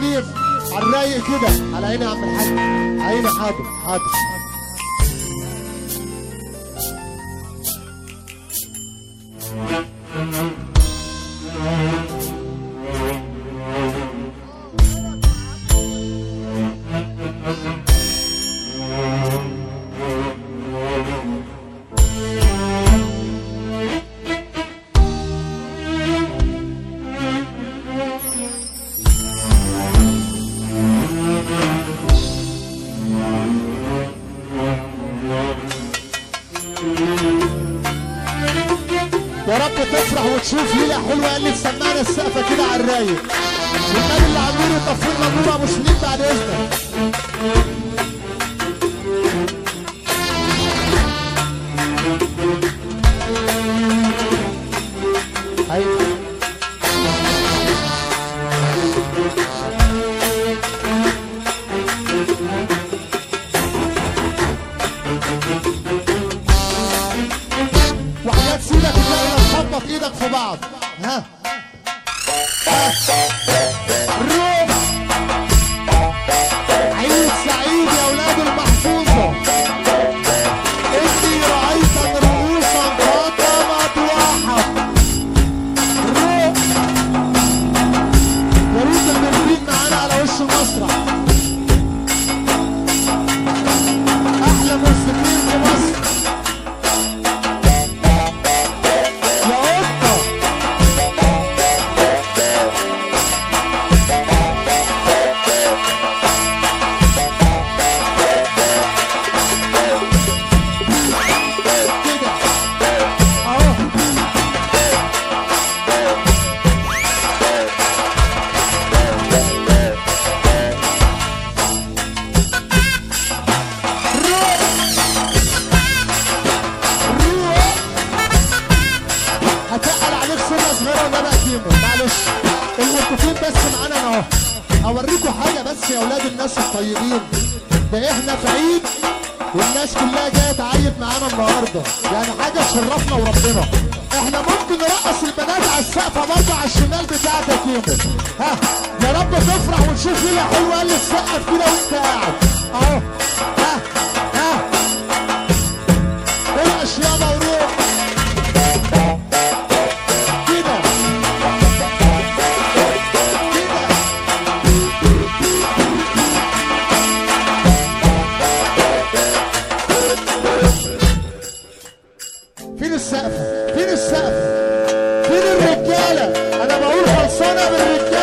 تسليم على الرايق كده. على عيني يا عم الحاج عيني حاضر حاضر. سعيد والناس كلها جاية تعيط معانا النهارده. يعني حاجة تشرفنا وربنا. إحنا ممكن نرقص البنات على السقفة برضه على الشمال بتاعتك يمكن ها يا رب تفرح ونشوف ليله حلوة قال السقف كده وانت قاعد. اهو. Beraber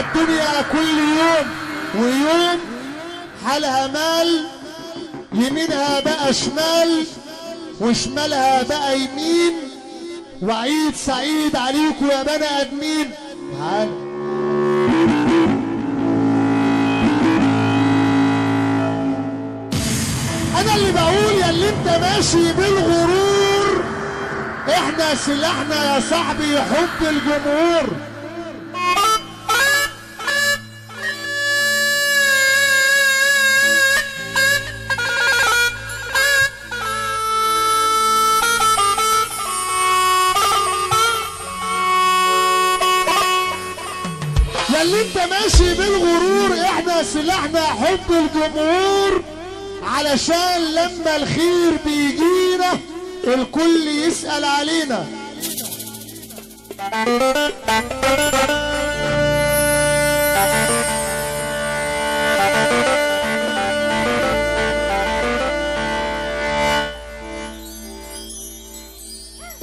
الدنيا كل يوم ويوم حالها مال يمينها بقى شمال وشمالها بقى يمين وعيد سعيد عليكم يا بني آدمين. تعالوا أنا اللي بقول يا اللي أنت ماشي بالغرور إحنا سلاحنا يا صاحبي حب الجمهور. اللي انت ماشي بالغرور إحنا سلاحنا حب الجمهور علشان لما الخير بيجينا الكل يسأل علينا.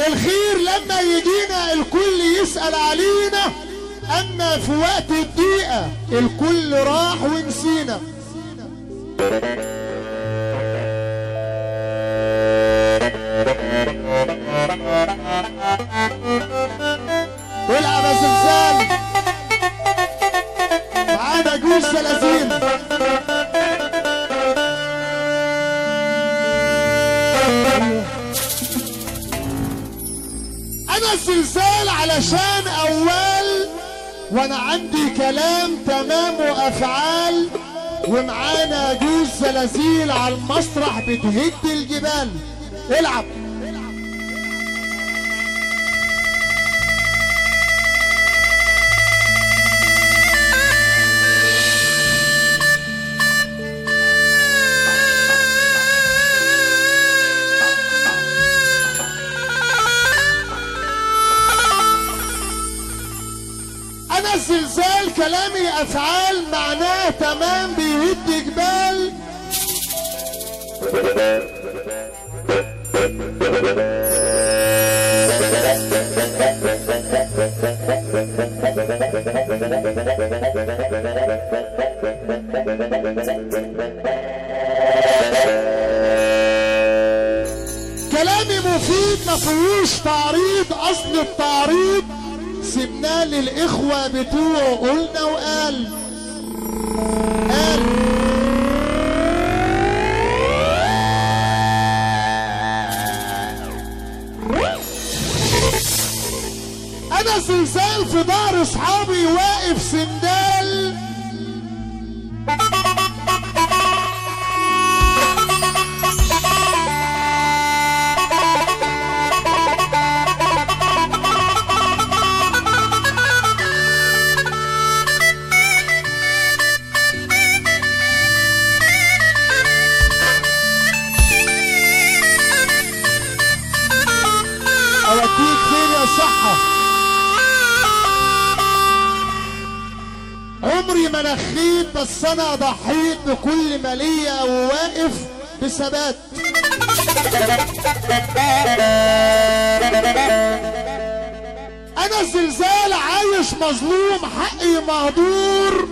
الخير لما يجينا الكل يسأل علينا. أما في وقت الضيقة الكل راح ونسينا. عندي كلام تمام وأفعال ومعانا جوز زلازيل على المسرح بتهد الجبال. العب. كلامي افعال معناه تمام بيهد جبال. كلامي مفيد ما فيهوش تعريض أصل التعريض سيبناه للإخوة بتوعه قلنا وقال. قال. أنا زلزال في دار أصحابي واقف سندال نخيت بس أنا ضحيت بكل ما ليا وواقف بثبات. أنا الزلزال عايش مظلوم حقي مهدور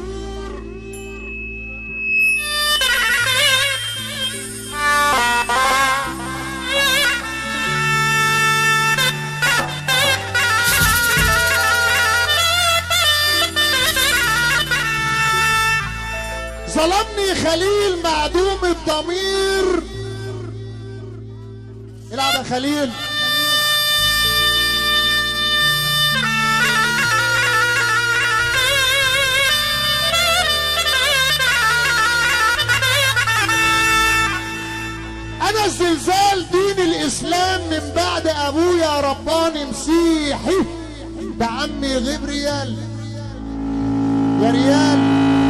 ظلمني خليل معدوم الضمير. العب يا خليل. أنا الزلزال دين الإسلام من بعد أبويا رباني مسيحي. ده عمي غبريال يا ريال.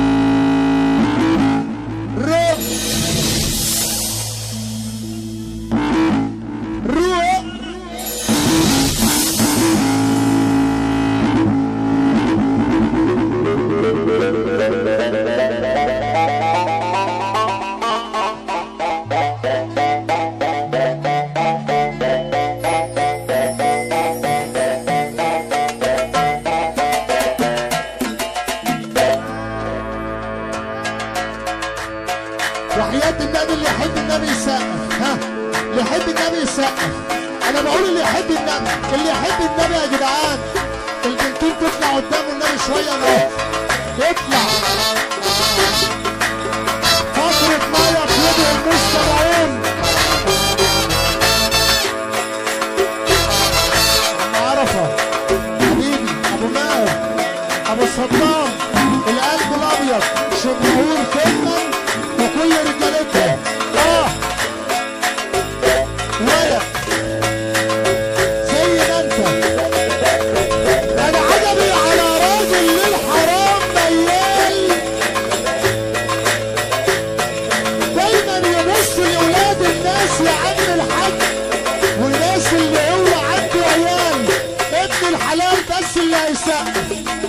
Slicer.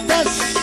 That's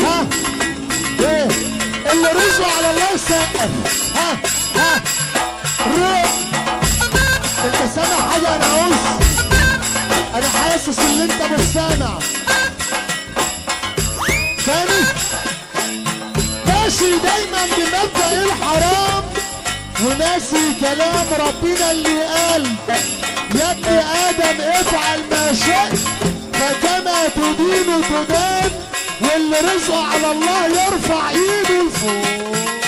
ها؟ إيه؟ اللي رزقه على الله سقف ها؟ ها؟ رق أنت سامع حاجة؟ أنا عاوز أنا حاسس إن أنت مش سامع. تاني؟ ماشي دايما بمبدأ الحرام. وناسي كلام ربنا اللي قال. يا ابن آدم افعل ما شئت. كما تدين تدان واللي رزقه على الله يرفع ايده لفوق.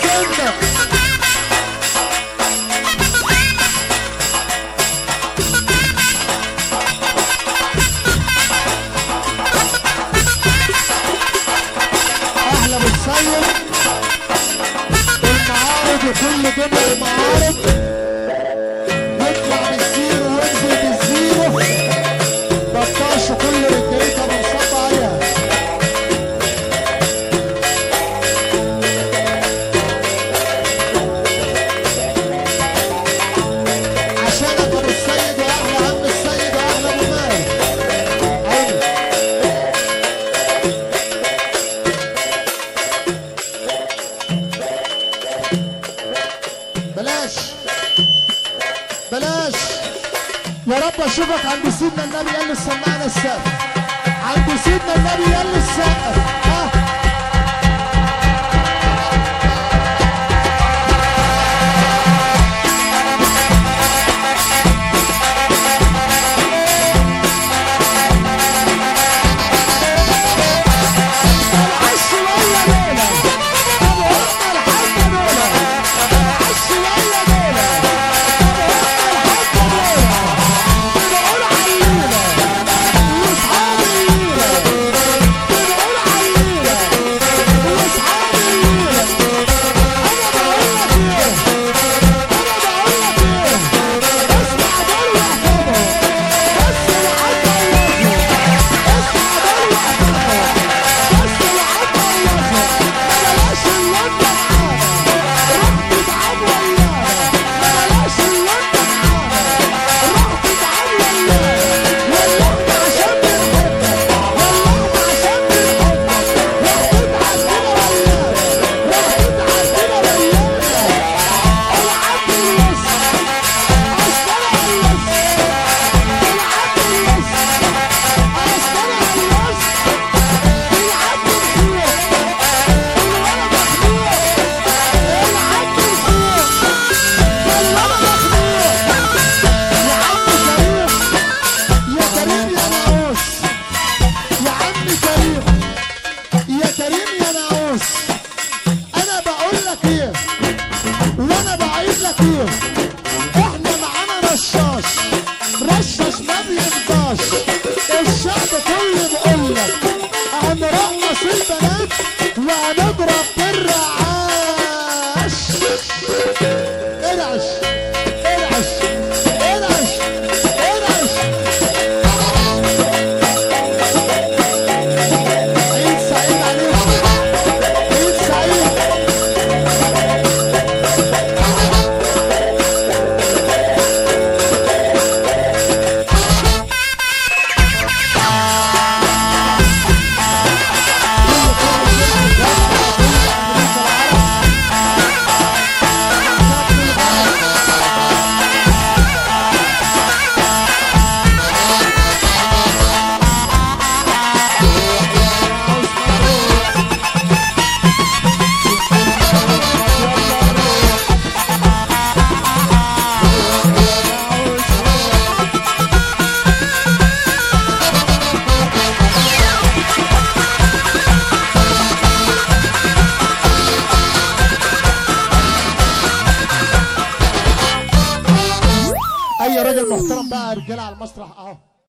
cantando. اشوفك عند سيدنا النبي قال له سمعنا السقف. عند سيدنا النبي قال له السقف يرضاش رشش ما بيرضاش الشعب كله بقول هنرقص البنات وهنضرب بالرقص